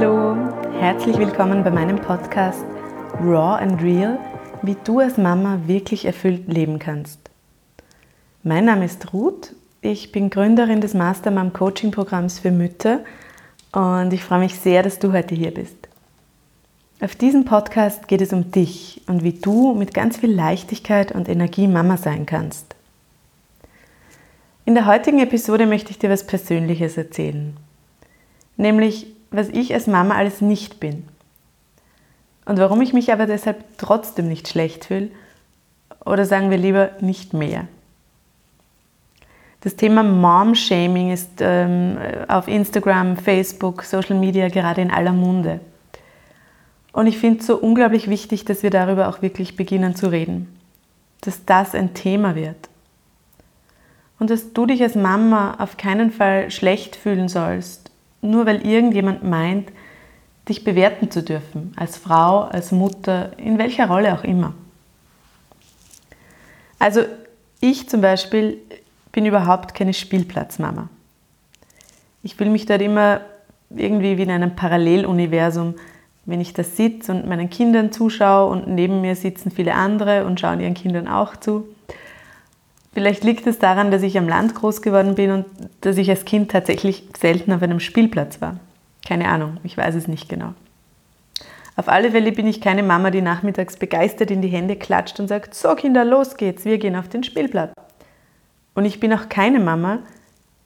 Hallo, herzlich willkommen bei meinem Podcast Raw and Real, wie du als Mama wirklich erfüllt leben kannst. Mein Name ist Ruth, ich bin Gründerin des Mastermom Coaching Programms für Mütter und ich freue mich sehr, dass du heute hier bist. Auf diesem Podcast geht es um dich und wie du mit ganz viel Leichtigkeit und Energie Mama sein kannst. In der heutigen Episode möchte ich dir was Persönliches erzählen, nämlich was ich als Mama alles nicht bin. Und warum ich mich aber deshalb trotzdem nicht schlecht fühle oder sagen wir lieber nicht mehr. Das Thema Mom-Shaming ist ähm, auf Instagram, Facebook, Social Media gerade in aller Munde. Und ich finde es so unglaublich wichtig, dass wir darüber auch wirklich beginnen zu reden. Dass das ein Thema wird. Und dass du dich als Mama auf keinen Fall schlecht fühlen sollst, nur weil irgendjemand meint, dich bewerten zu dürfen, als Frau, als Mutter, in welcher Rolle auch immer. Also ich zum Beispiel bin überhaupt keine Spielplatzmama. Ich fühle mich dort immer irgendwie wie in einem Paralleluniversum, wenn ich da sitze und meinen Kindern zuschaue und neben mir sitzen viele andere und schauen ihren Kindern auch zu. Vielleicht liegt es daran, dass ich am Land groß geworden bin und dass ich als Kind tatsächlich selten auf einem Spielplatz war. Keine Ahnung, ich weiß es nicht genau. Auf alle Fälle bin ich keine Mama, die nachmittags begeistert in die Hände klatscht und sagt, so Kinder, los geht's, wir gehen auf den Spielplatz. Und ich bin auch keine Mama,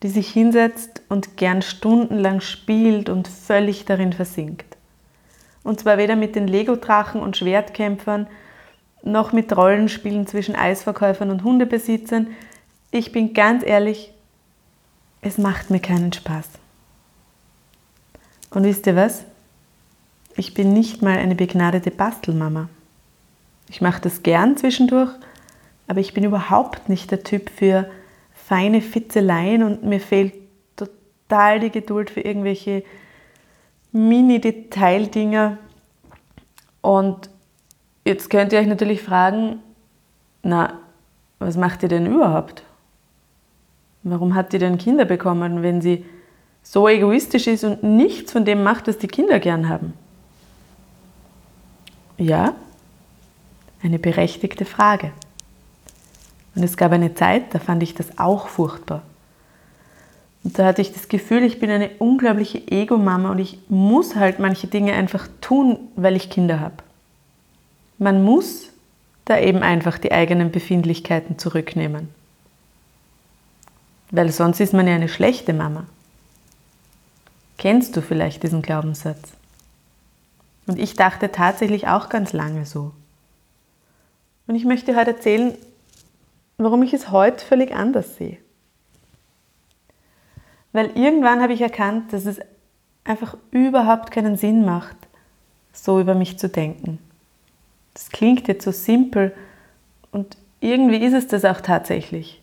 die sich hinsetzt und gern stundenlang spielt und völlig darin versinkt. Und zwar weder mit den Lego-Drachen und Schwertkämpfern, noch mit Rollenspielen zwischen Eisverkäufern und Hundebesitzern. Ich bin ganz ehrlich, es macht mir keinen Spaß. Und wisst ihr was? Ich bin nicht mal eine begnadete Bastelmama. Ich mache das gern zwischendurch, aber ich bin überhaupt nicht der Typ für feine Fitzeleien und mir fehlt total die Geduld für irgendwelche Mini-Detaildinger. Und Jetzt könnt ihr euch natürlich fragen, na, was macht ihr denn überhaupt? Warum hat die denn Kinder bekommen, wenn sie so egoistisch ist und nichts von dem macht, was die Kinder gern haben? Ja, eine berechtigte Frage. Und es gab eine Zeit, da fand ich das auch furchtbar. Und da hatte ich das Gefühl, ich bin eine unglaubliche Ego-Mama und ich muss halt manche Dinge einfach tun, weil ich Kinder habe. Man muss da eben einfach die eigenen Befindlichkeiten zurücknehmen. Weil sonst ist man ja eine schlechte Mama. Kennst du vielleicht diesen Glaubenssatz? Und ich dachte tatsächlich auch ganz lange so. Und ich möchte heute erzählen, warum ich es heute völlig anders sehe. Weil irgendwann habe ich erkannt, dass es einfach überhaupt keinen Sinn macht, so über mich zu denken. Das klingt jetzt so simpel und irgendwie ist es das auch tatsächlich.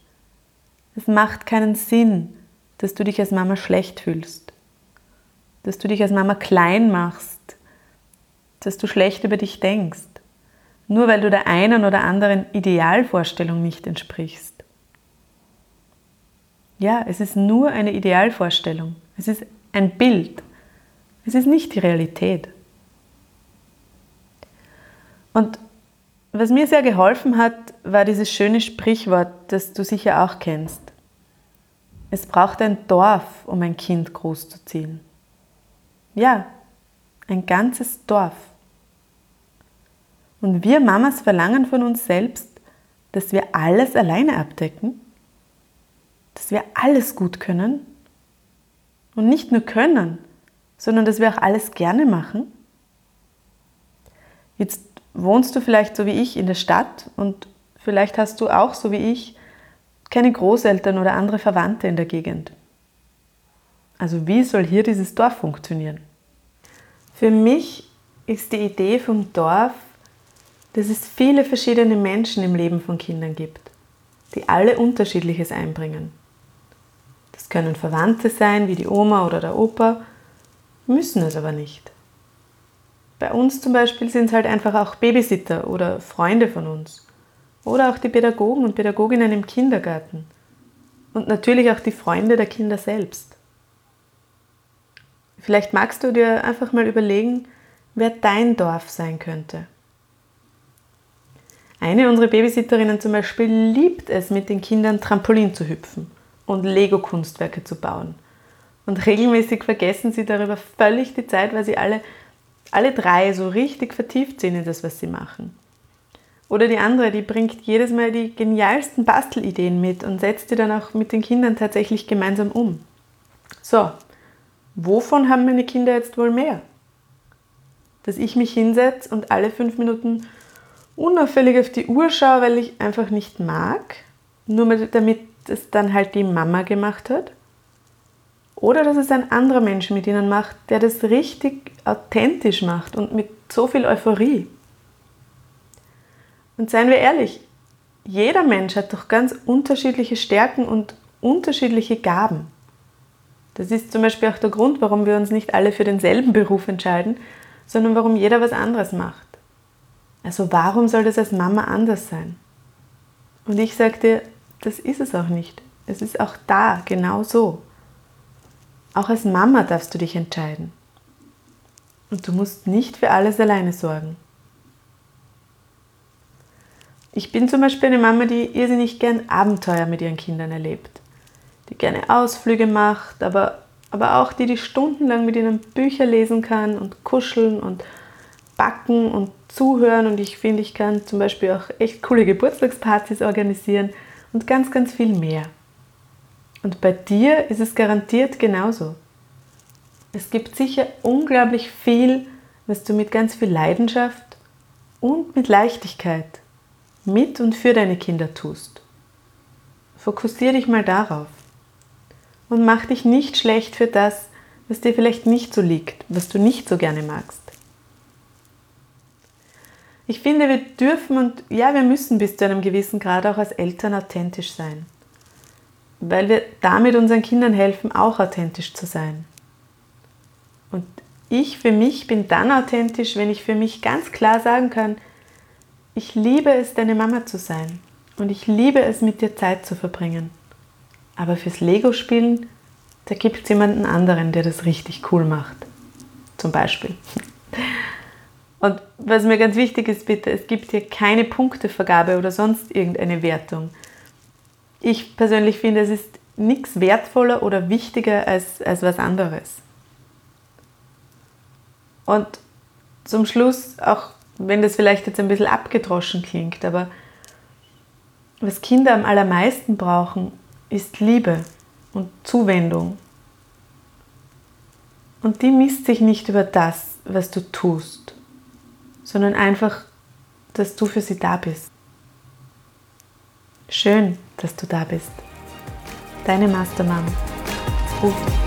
Es macht keinen Sinn, dass du dich als Mama schlecht fühlst, dass du dich als Mama klein machst, dass du schlecht über dich denkst, nur weil du der einen oder anderen Idealvorstellung nicht entsprichst. Ja, es ist nur eine Idealvorstellung. Es ist ein Bild. Es ist nicht die Realität. Und was mir sehr geholfen hat, war dieses schöne Sprichwort, das du sicher auch kennst. Es braucht ein Dorf, um ein Kind großzuziehen. Ja, ein ganzes Dorf. Und wir Mamas verlangen von uns selbst, dass wir alles alleine abdecken, dass wir alles gut können und nicht nur können, sondern dass wir auch alles gerne machen. Jetzt wohnst du vielleicht so wie ich in der Stadt und vielleicht hast du auch so wie ich keine Großeltern oder andere Verwandte in der Gegend. Also wie soll hier dieses Dorf funktionieren? Für mich ist die Idee vom Dorf, dass es viele verschiedene Menschen im Leben von Kindern gibt, die alle unterschiedliches einbringen. Das können Verwandte sein, wie die Oma oder der Opa, müssen es aber nicht. Bei uns zum Beispiel sind es halt einfach auch Babysitter oder Freunde von uns. Oder auch die Pädagogen und Pädagoginnen im Kindergarten. Und natürlich auch die Freunde der Kinder selbst. Vielleicht magst du dir einfach mal überlegen, wer dein Dorf sein könnte. Eine unserer Babysitterinnen zum Beispiel liebt es, mit den Kindern Trampolin zu hüpfen und Lego-Kunstwerke zu bauen. Und regelmäßig vergessen sie darüber völlig die Zeit, weil sie alle, alle drei so richtig vertieft sind in das, was sie machen. Oder die andere, die bringt jedes Mal die genialsten Bastelideen mit und setzt die dann auch mit den Kindern tatsächlich gemeinsam um. So, wovon haben meine Kinder jetzt wohl mehr? Dass ich mich hinsetze und alle fünf Minuten unauffällig auf die Uhr schaue, weil ich einfach nicht mag, nur damit es dann halt die Mama gemacht hat? Oder dass es ein anderer Mensch mit ihnen macht, der das richtig authentisch macht und mit so viel Euphorie? Und seien wir ehrlich, jeder Mensch hat doch ganz unterschiedliche Stärken und unterschiedliche Gaben. Das ist zum Beispiel auch der Grund, warum wir uns nicht alle für denselben Beruf entscheiden, sondern warum jeder was anderes macht. Also warum soll das als Mama anders sein? Und ich dir, das ist es auch nicht. Es ist auch da genau so. Auch als Mama darfst du dich entscheiden. Und du musst nicht für alles alleine sorgen. Ich bin zum Beispiel eine Mama, die irrsinnig gern Abenteuer mit ihren Kindern erlebt. Die gerne Ausflüge macht, aber, aber auch die, die stundenlang mit ihnen Bücher lesen kann und kuscheln und backen und zuhören. Und ich finde, ich kann zum Beispiel auch echt coole Geburtstagspartys organisieren und ganz, ganz viel mehr. Und bei dir ist es garantiert genauso. Es gibt sicher unglaublich viel, was du mit ganz viel Leidenschaft und mit Leichtigkeit mit und für deine Kinder tust. Fokussiere dich mal darauf und mach dich nicht schlecht für das, was dir vielleicht nicht so liegt, was du nicht so gerne magst. Ich finde, wir dürfen und ja, wir müssen bis zu einem gewissen Grad auch als Eltern authentisch sein, weil wir damit unseren Kindern helfen, auch authentisch zu sein. Und ich für mich bin dann authentisch, wenn ich für mich ganz klar sagen kann, ich liebe es, deine Mama zu sein und ich liebe es, mit dir Zeit zu verbringen. Aber fürs Lego-Spielen, da gibt es jemanden anderen, der das richtig cool macht. Zum Beispiel. Und was mir ganz wichtig ist, bitte, es gibt hier keine Punktevergabe oder sonst irgendeine Wertung. Ich persönlich finde, es ist nichts wertvoller oder wichtiger als, als was anderes. Und zum Schluss auch wenn das vielleicht jetzt ein bisschen abgedroschen klingt, aber was Kinder am allermeisten brauchen, ist Liebe und Zuwendung. Und die misst sich nicht über das, was du tust, sondern einfach, dass du für sie da bist. Schön, dass du da bist. Deine Mastermom. Ruf